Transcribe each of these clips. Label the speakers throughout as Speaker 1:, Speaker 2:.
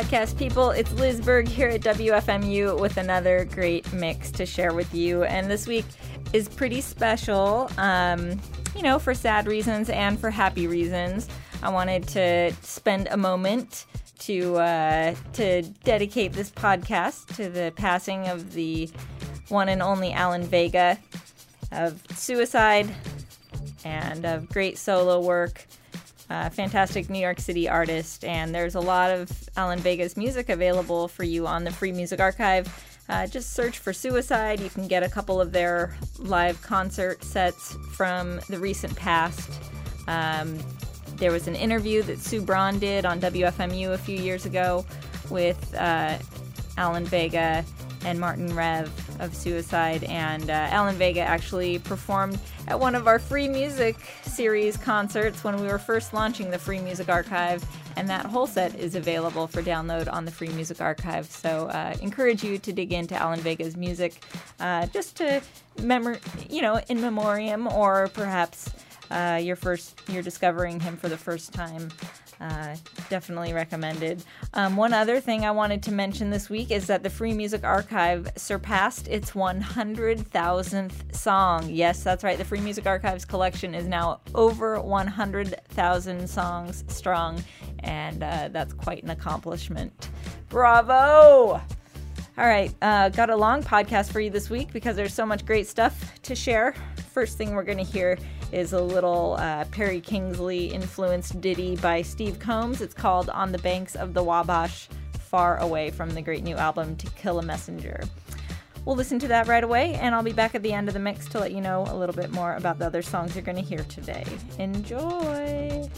Speaker 1: Podcast people. It's Liz Berg here at WFMU with another great mix to share with you. And this week is pretty special, um, you know, for sad reasons and for happy reasons. I wanted to spend a moment to uh, to dedicate this podcast to the passing of the one and only Alan Vega of Suicide and of great solo work fantastic New York City artist, and there's a lot of Alan Vega's music available for you on the Free Music Archive. Uh, just search for Suicide. You can get a couple of their live concert sets from the recent past. Um, there was an interview that Sue Braun did on WFMU a few years ago with uh, Alan Vega and Martin Rev of Suicide. And uh, Alan Vega actually performed at one of our free music series concerts when we were first launching the Free Music Archive. And that whole set is available for download on the Free Music Archive. So, uh, encourage you to dig into Alan Vega's music, uh, just to memor, you know, in memoriam, or perhaps uh, first you're discovering him for the first time. Uh, definitely recommended. Um, one other thing I wanted to mention this week is that the Free Music Archive surpassed its 100,000th song. Yes, that's right. The Free Music Archive's collection is now over 100,000 songs strong, and uh, that's quite an accomplishment. Bravo! All right, uh, got a long podcast for you this week because there's so much great stuff to share. First thing we're going to hear is a little uh, Perrey Kingsley influenced ditty by Steve Combs. It's called On the Banks of the Wabash, Far Away from the great new album To Kill a Messenger. We'll listen to that right away, and I'll be back at the end of the mix to let you know a little bit more about the other songs you're going to hear today. Enjoy!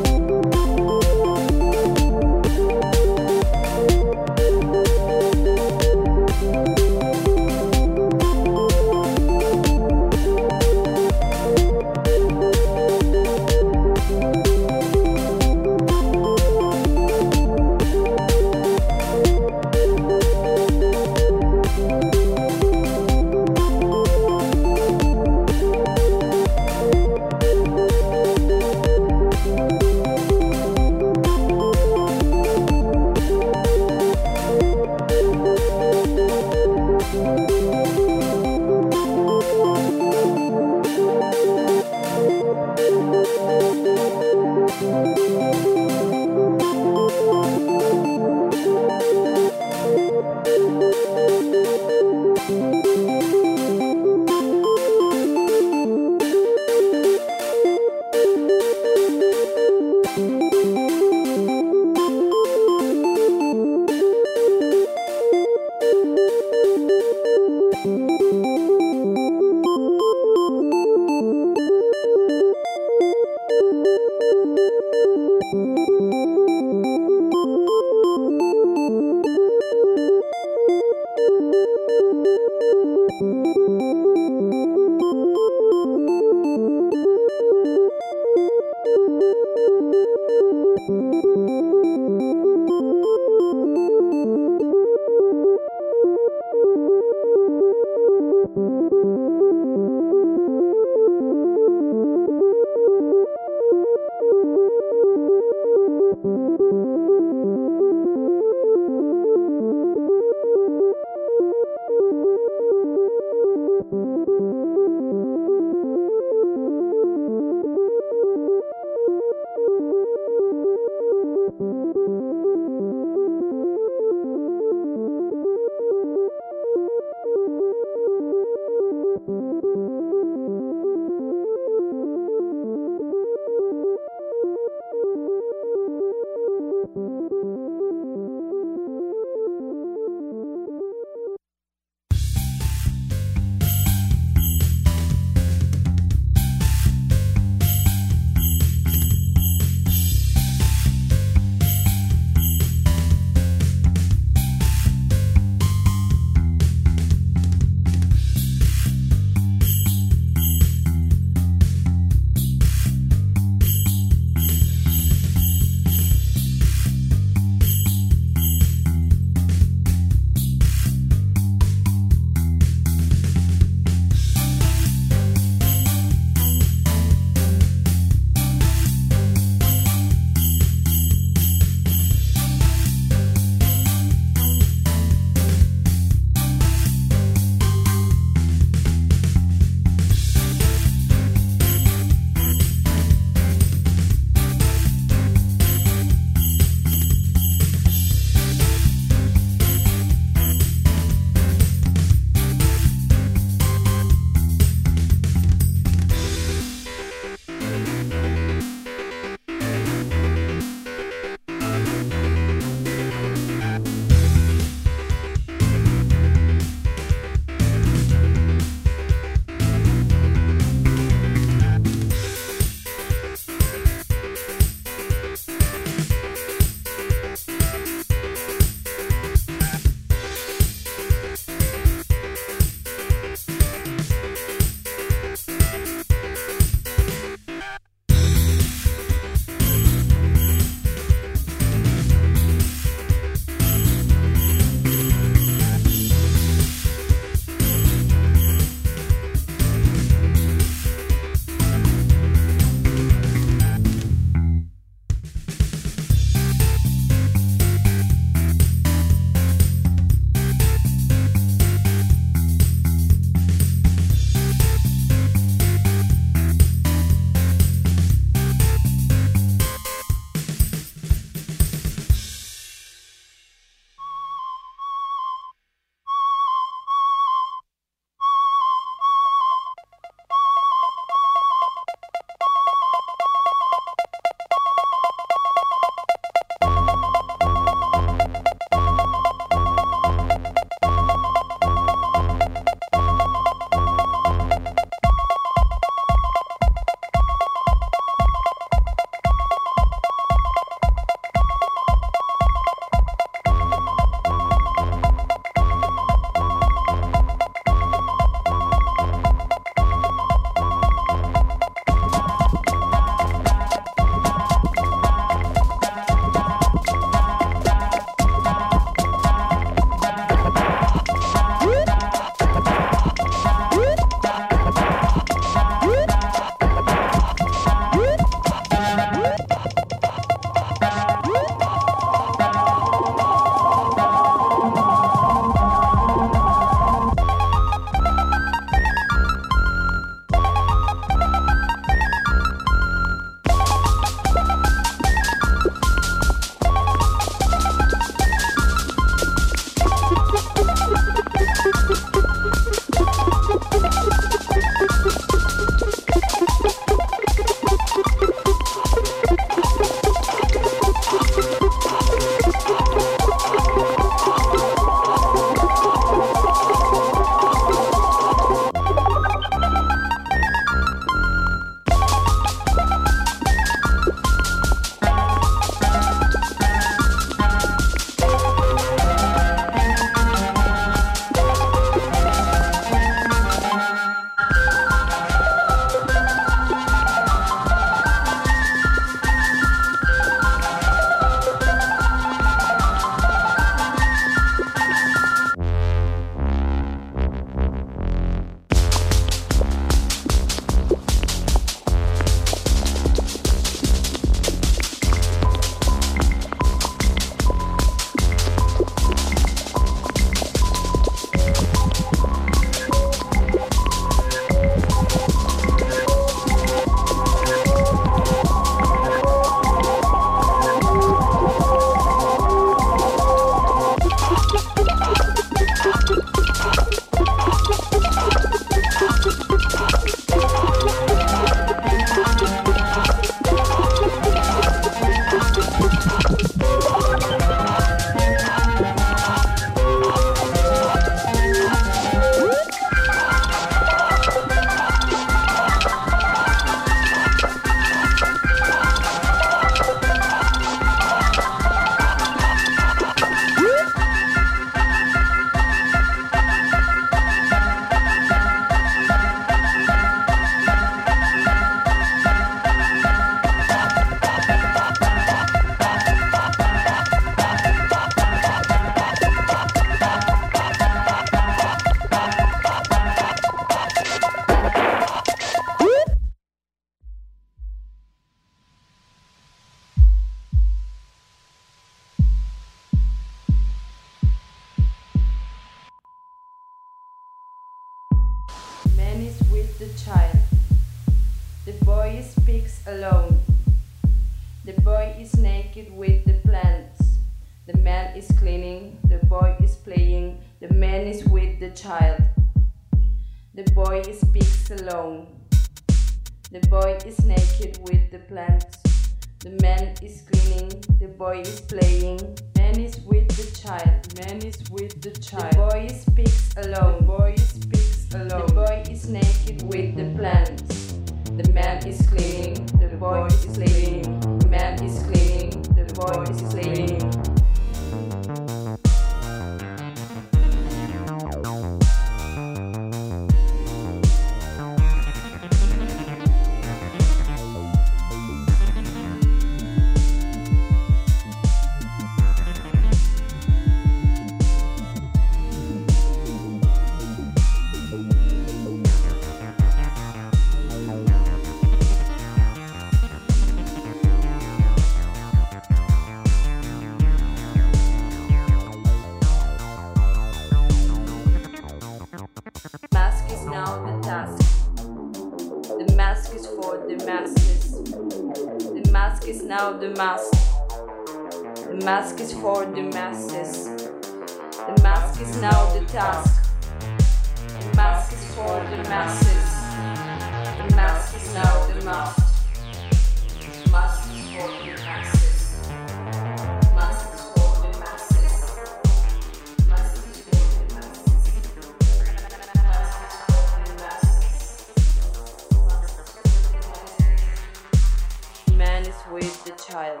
Speaker 2: The child.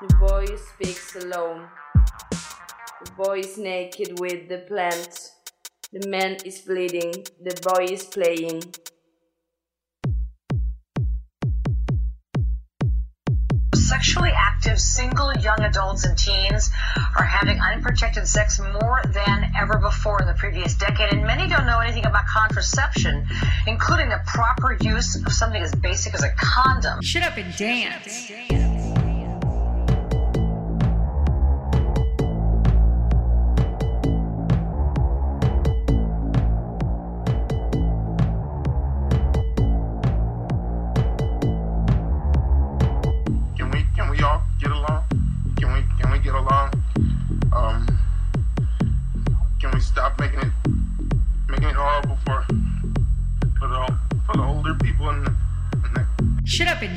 Speaker 2: The boy speaks alone. The boy is naked with the plant. The man is bleeding. The boy is playing.
Speaker 3: Sexually active single young adults and teens are having unprotected sex more than ever before in the previous decade, and many don't know anything about contraception, including the proper use of something as basic as a condom.
Speaker 4: Shut up and dance.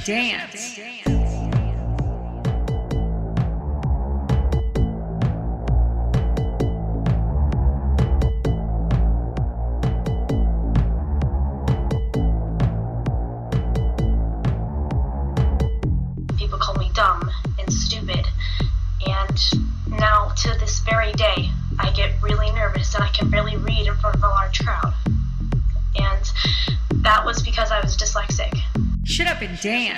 Speaker 4: Dance.
Speaker 5: People call me dumb and stupid, and now to this very day, I get really nervous and I can barely read in front of a large crowd. And that was because I was dyslexic.
Speaker 4: Shut up and dance.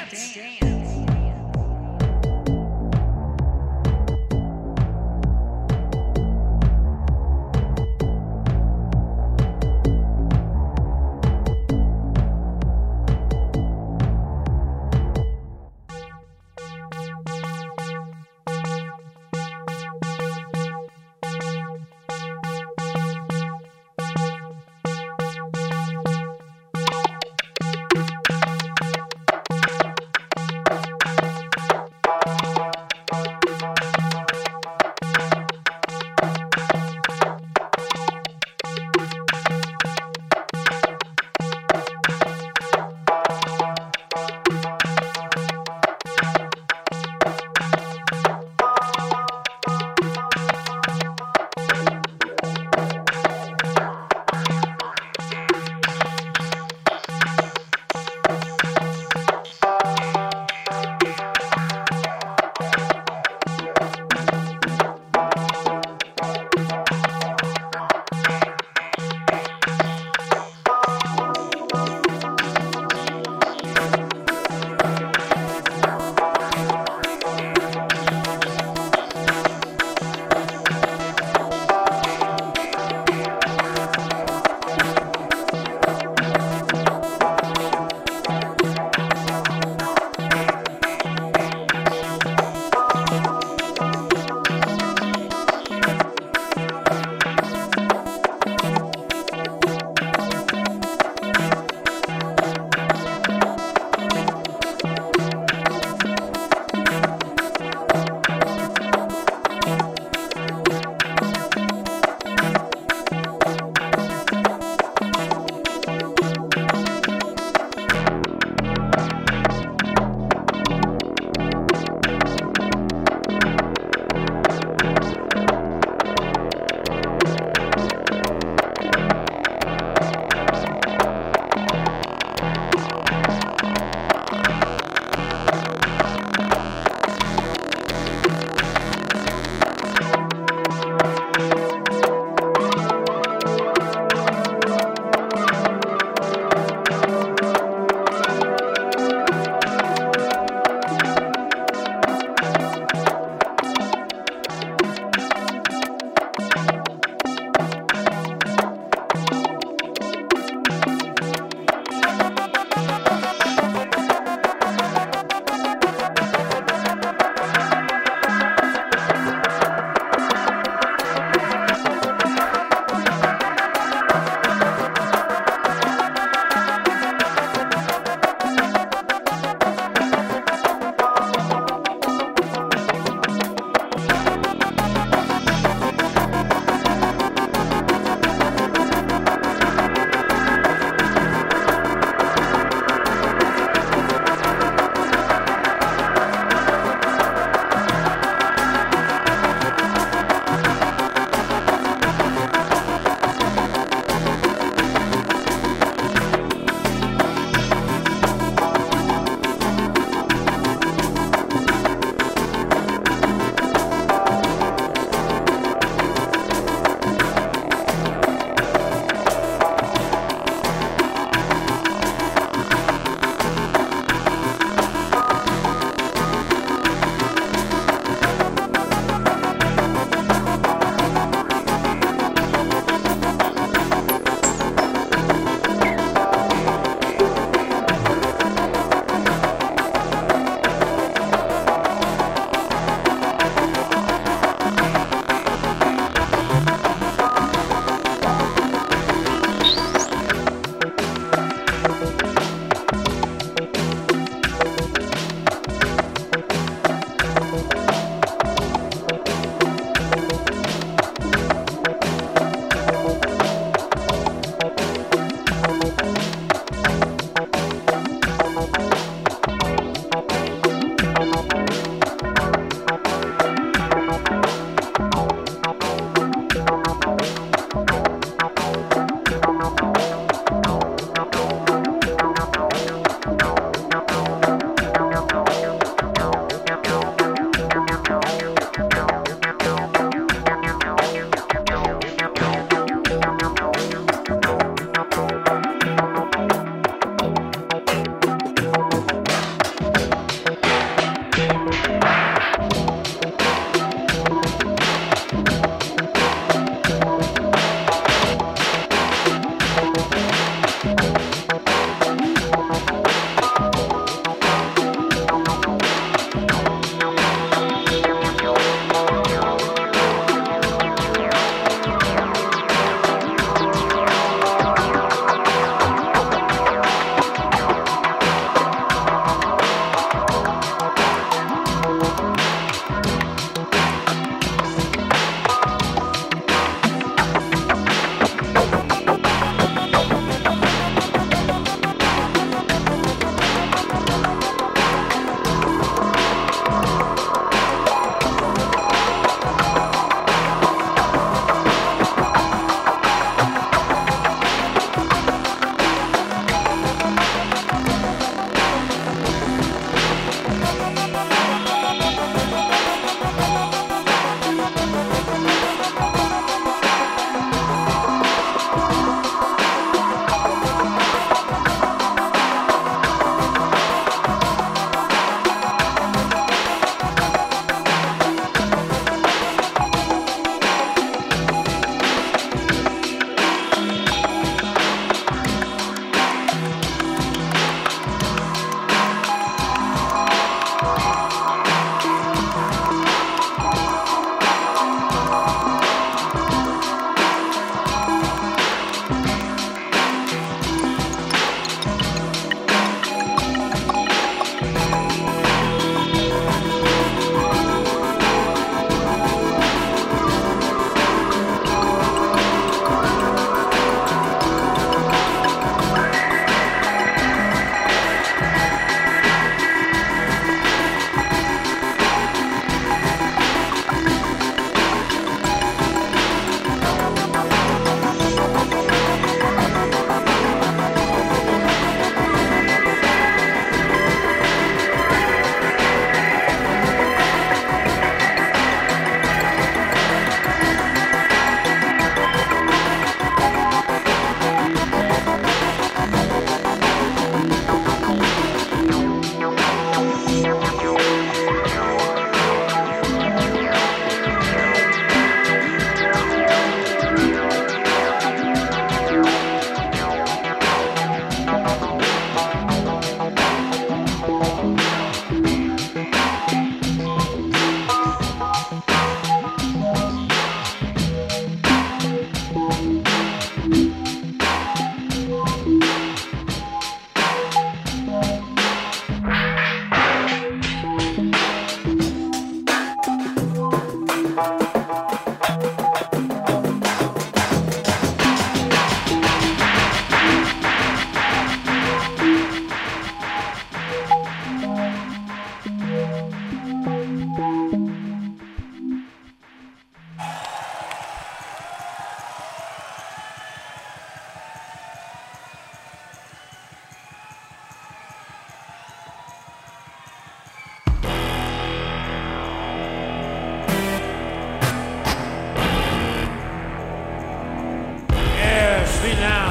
Speaker 6: me now.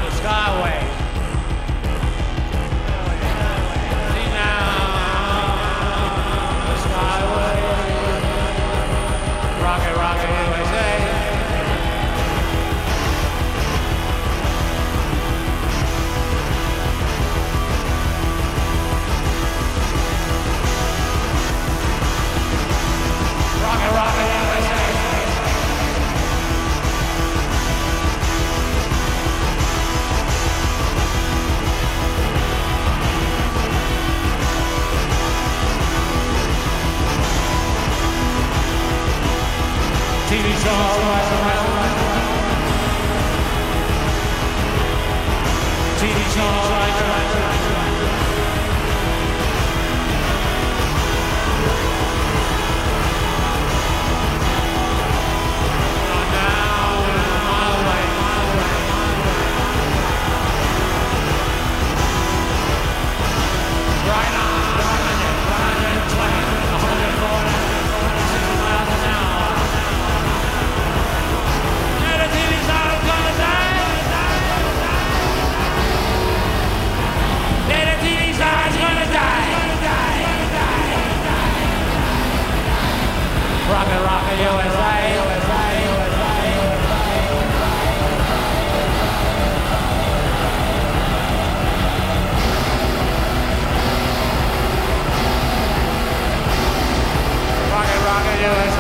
Speaker 6: Yeah, Rocket, rocket, USA.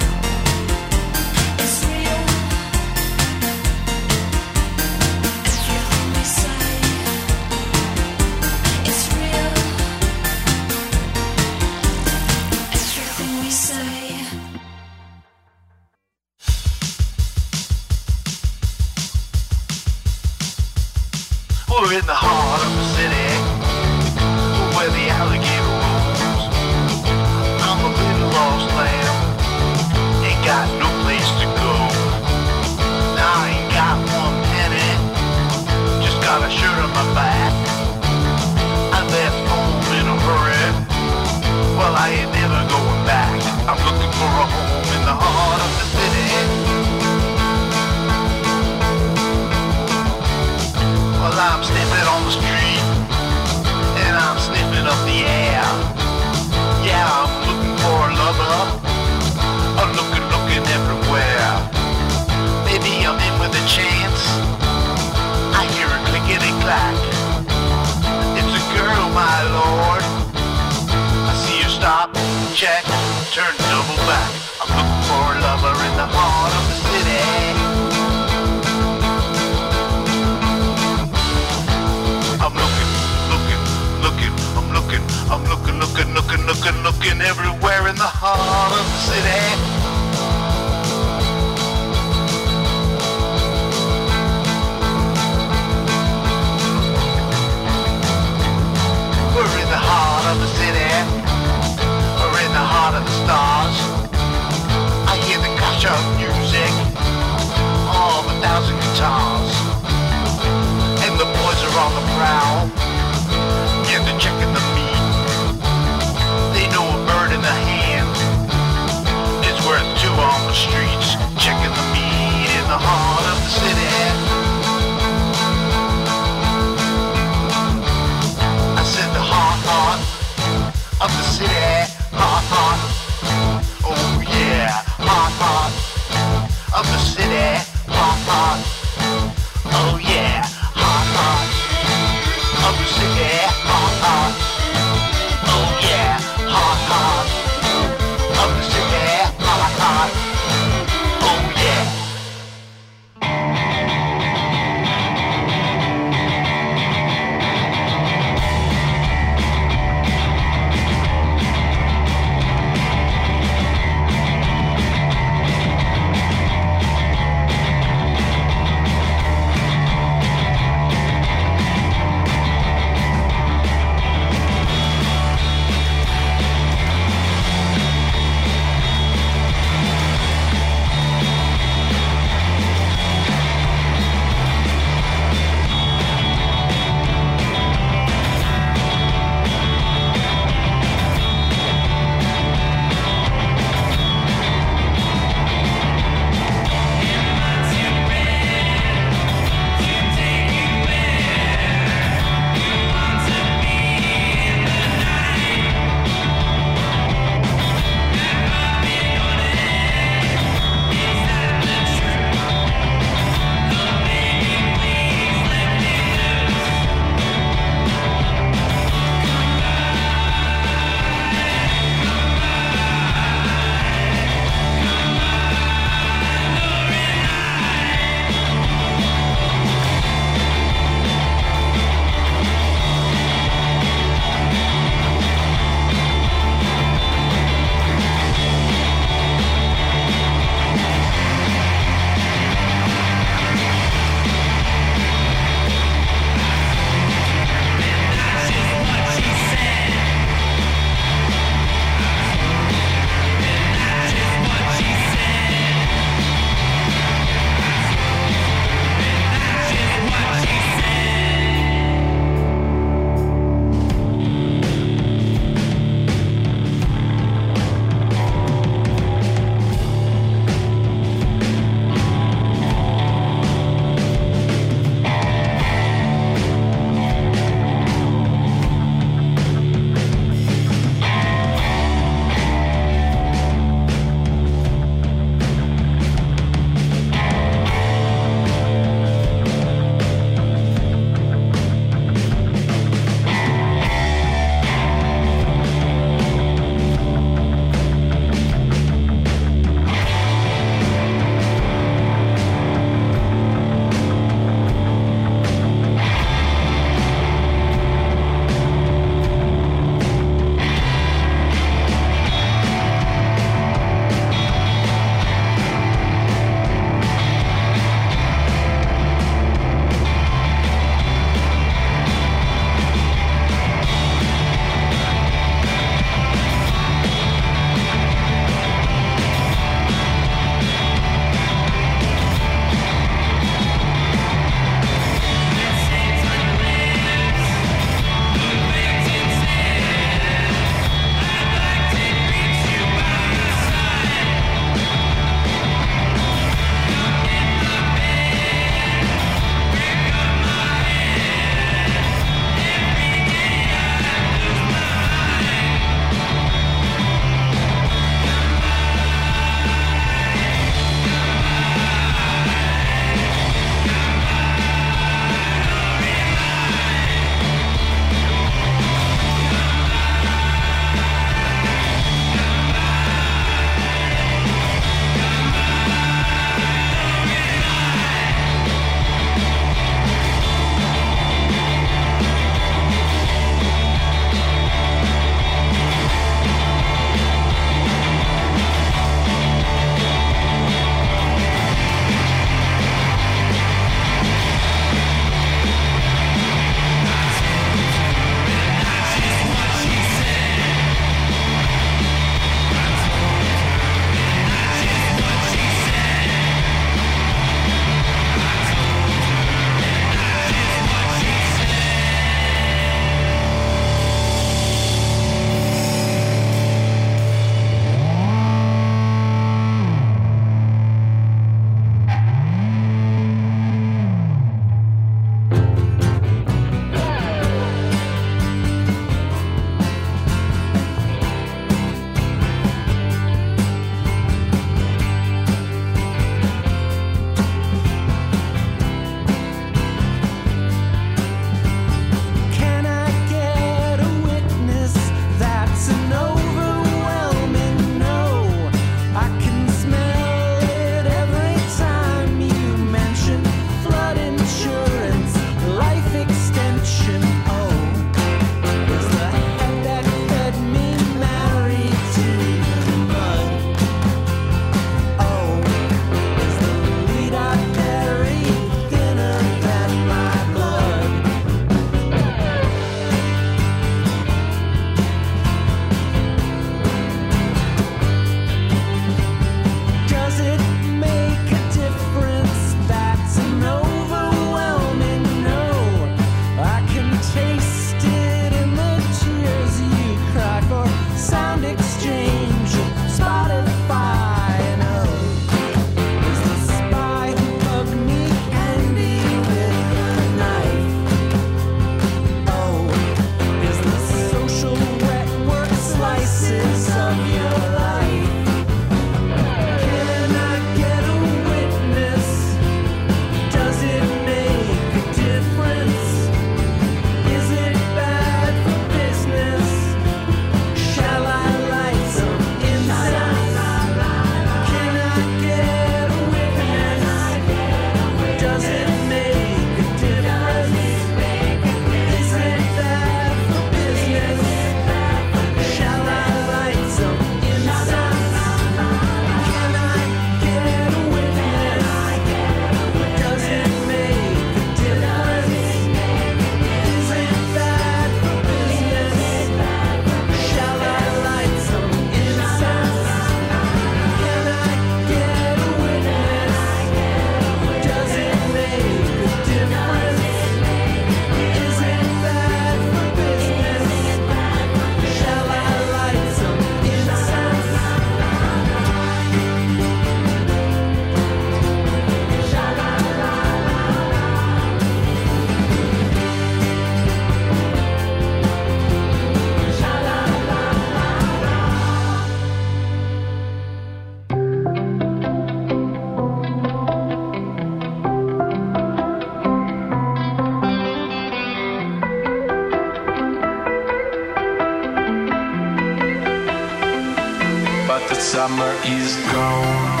Speaker 6: is
Speaker 7: gone.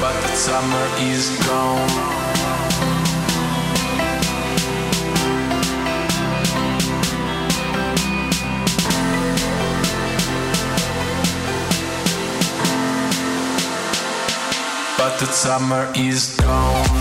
Speaker 7: But the summer is gone. that summer is gone.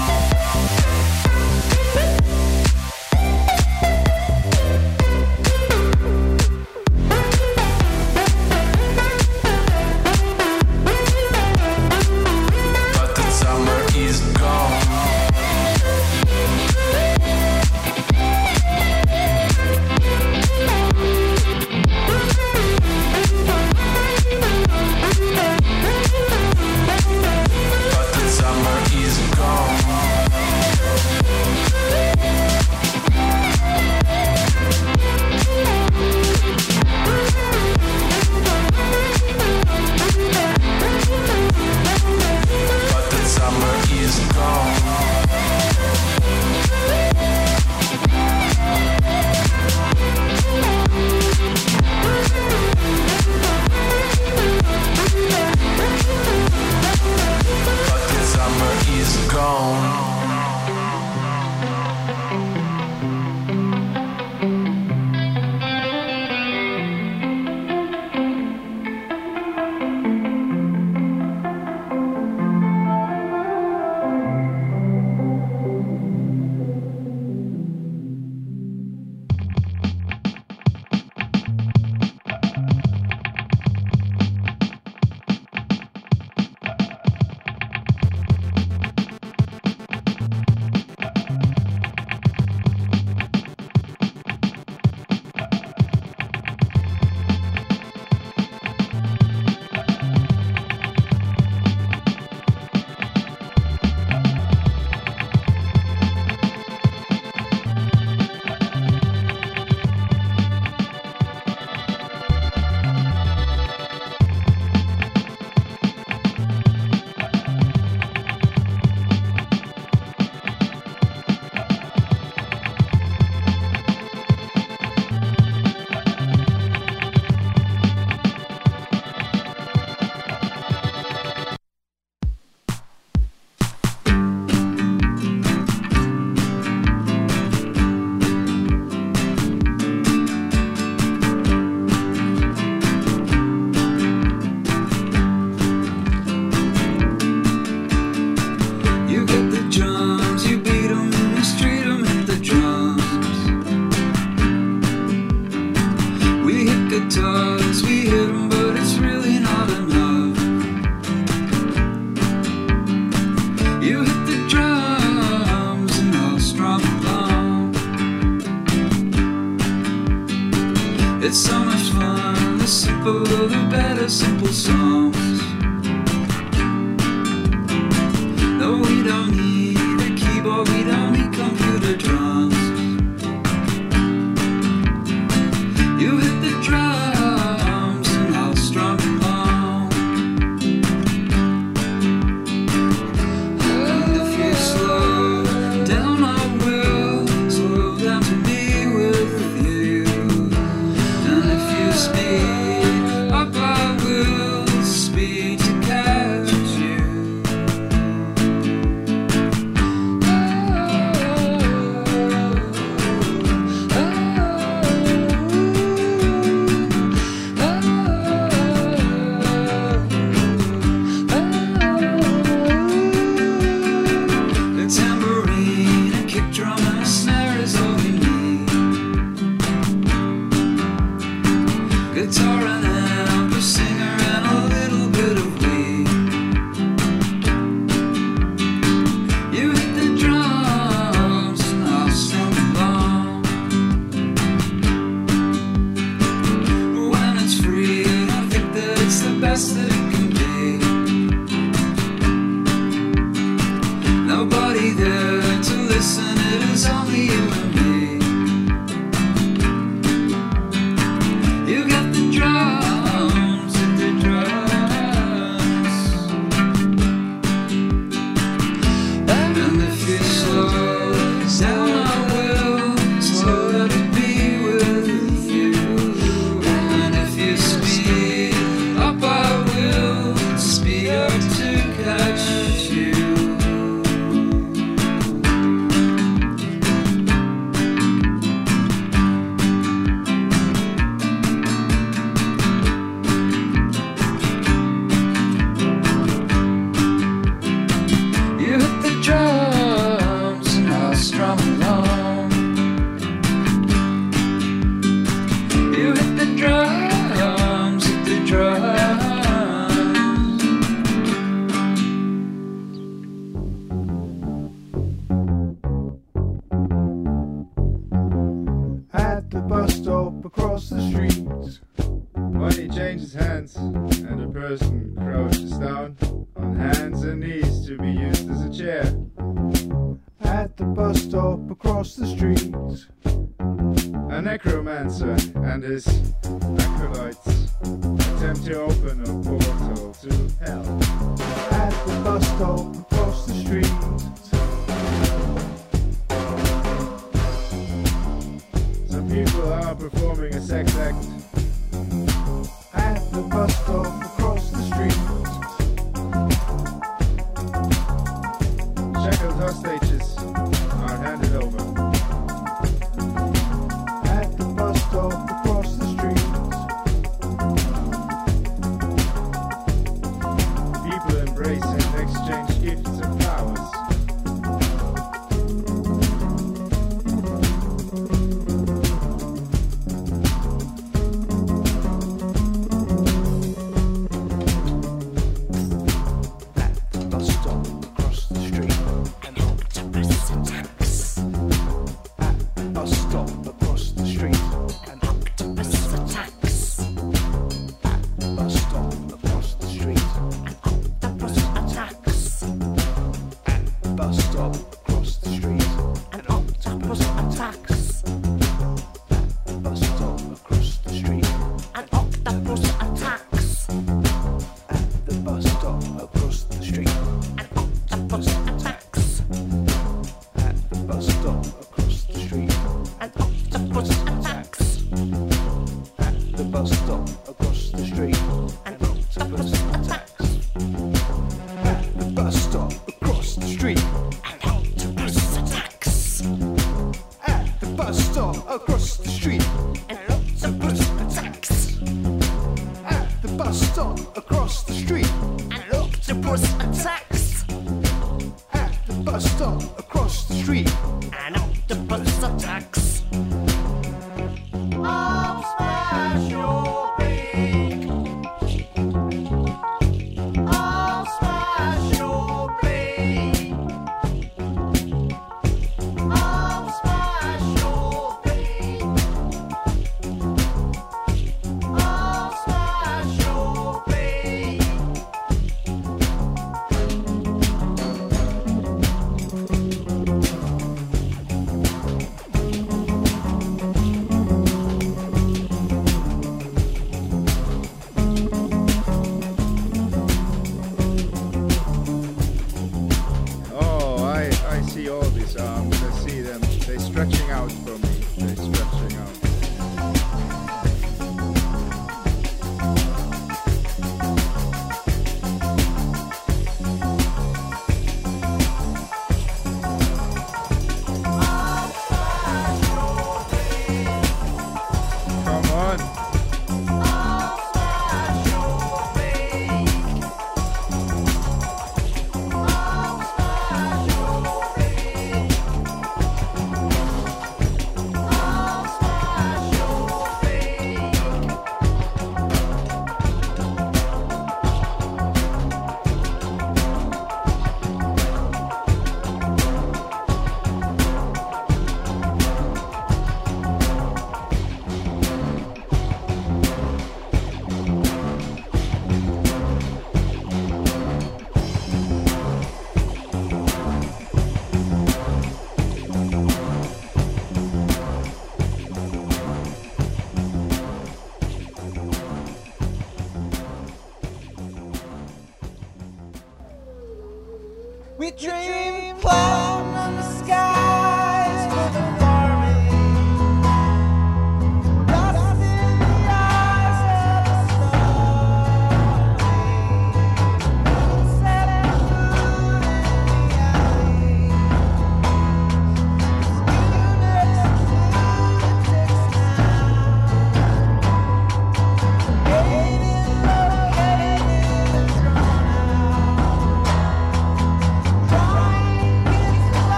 Speaker 8: Octopus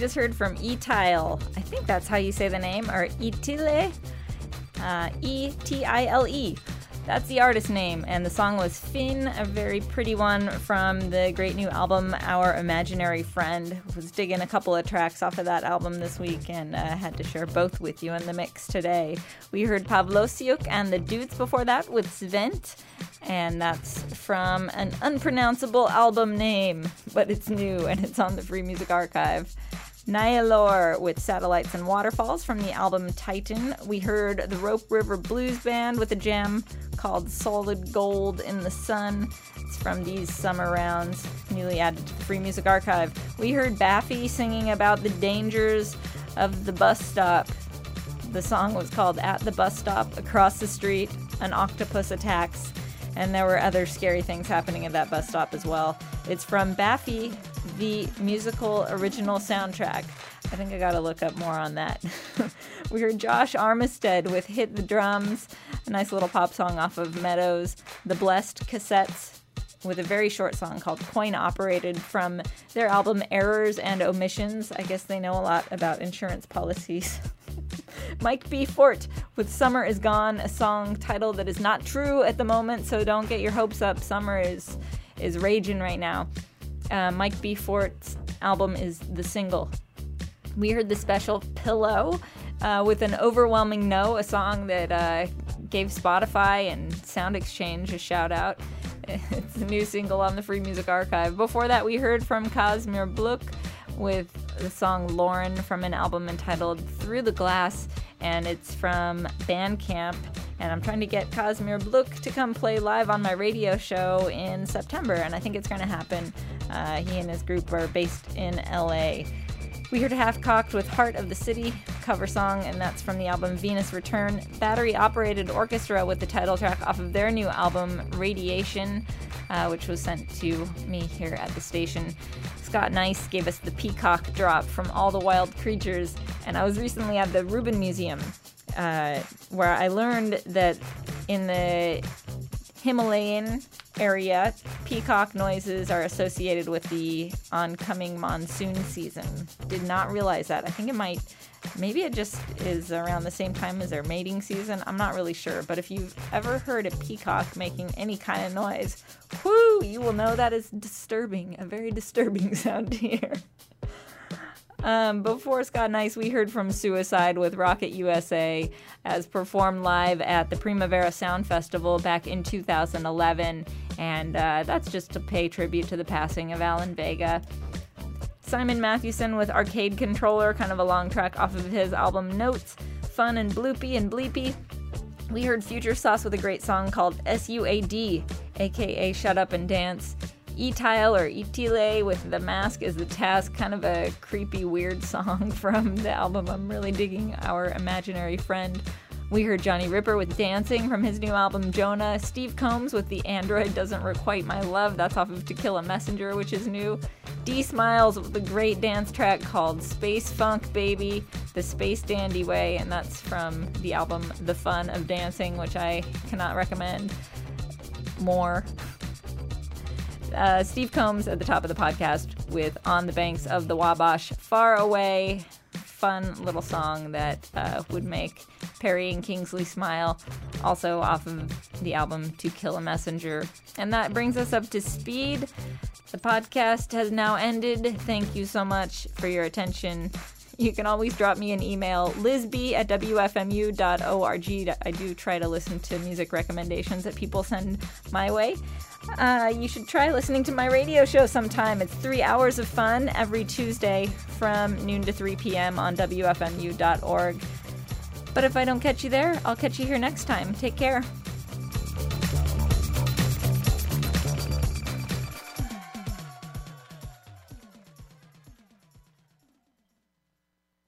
Speaker 1: just heard from Etile. I think that's how you say the name, or Etile. Uh, E T I L E. That's the artist name, and the song was Finn, a very pretty one from the great new album Our Imaginary Friend. Was digging a couple of tracks off of that album this week, and uh, had to share both with you in the mix today. We heard Pavlosiuk and the Dudes before that with Svent, and that's from an unpronounceable album name, but it's new and it's on the Free Music Archive. Nihilor with Satellites and Waterfalls from the album Titan. We heard the Rope River Blues Band with a jam called Solid Gold in the Sun. It's from these summer rounds, newly added to the Free Music Archive. We heard Baffy singing about the dangers of the bus stop. The song was called At the Bus Stop Across the Street, an octopus attacks. And there were other scary things happening at that bus stop as well. It's from Baffy, the musical original soundtrack. I think I gotta look up more on that. we heard Josh Armistead with Hit the Drums, a nice little pop song off of Meadows, The Blessed Cassettes with a very short song called Coin Operated from their album Errors and Omissions. I guess they know a lot about insurance policies. Mike B. Fort with Summer is Gone, a song title that is not true at the moment, so don't get your hopes up. Summer is is raging right now. Uh, Mike B. Fort's album is the single. We heard the special Pillow uh, with an overwhelming no, a song that uh, gave Spotify and Sound Exchange a shout out. It's a new single on the Free Music Archive. Before that, we heard from Casimir Bluck with the song Lauren from an album entitled Through the Glass, and it's from Bandcamp. And I'm trying to get Casimir Bluck to come play live on my radio show in September, and I think it's going to happen. Uh, he and his group are based in LA. We heard Half Cocked with Heart of the City cover song, and that's from the album Venus Return. Battery Operated Orchestra with the title track off of their new album Radiation, uh, which was sent to me here at the station. Scott Nice gave us the Peacock drop from All the Wild Creatures, and I was recently at the Rubin Museum, uh, where I learned that in the Himalayan area, peacock noises are associated with the oncoming monsoon season. Did not realize that. I think it might, maybe it just is around the same time as their mating season. I'm not really sure. But if you've ever heard a peacock making any kind of noise, whoo, you will know that is disturbing, a very disturbing sound to hear. Um, before Scott Nice, we heard from Suicide with Rocket USA as performed live at the Primavera Sound Festival back in 2011. And uh, that's just to pay tribute to the passing of Alan Vega. Simon Mathewson with Arcade Controller, kind of a long track off of his album Notes. Fun and bloopy and bleepy. We heard Future Sauce with a great song called SUAD, aka Shut Up and Dance. E-Tile or Etile with The Mask is the Task, kind of a creepy, weird song from the album I'm really digging, Our Imaginary Friend. We heard Johnny Ripper with Dancing from his new album Jonah. Steve Combs with The Android Doesn't Requite My Love, that's off of To Kill a Messenger, which is new. D Smiles with a great dance track called Space Funk Baby, the Space Dandy Way, and that's from the album The Fun of Dancing, which I cannot recommend more. Uh, Steve Combs at the top of the podcast with On the Banks of the Wabash, Far Away. Fun little song that uh, would make Perrey and Kingsley smile. Also off of the album To Kill a Messenger. And that brings us up to speed. The podcast has now ended. Thank you so much for your attention. You can always drop me an email, lizb at wfmu.org. I do try to listen to music recommendations that people send my way. Uh, you should try listening to my radio show sometime. It's three hours of fun every Tuesday from noon to 3 p.m. on WFMU.org. But if I don't catch you there, I'll catch you here next time. Take care.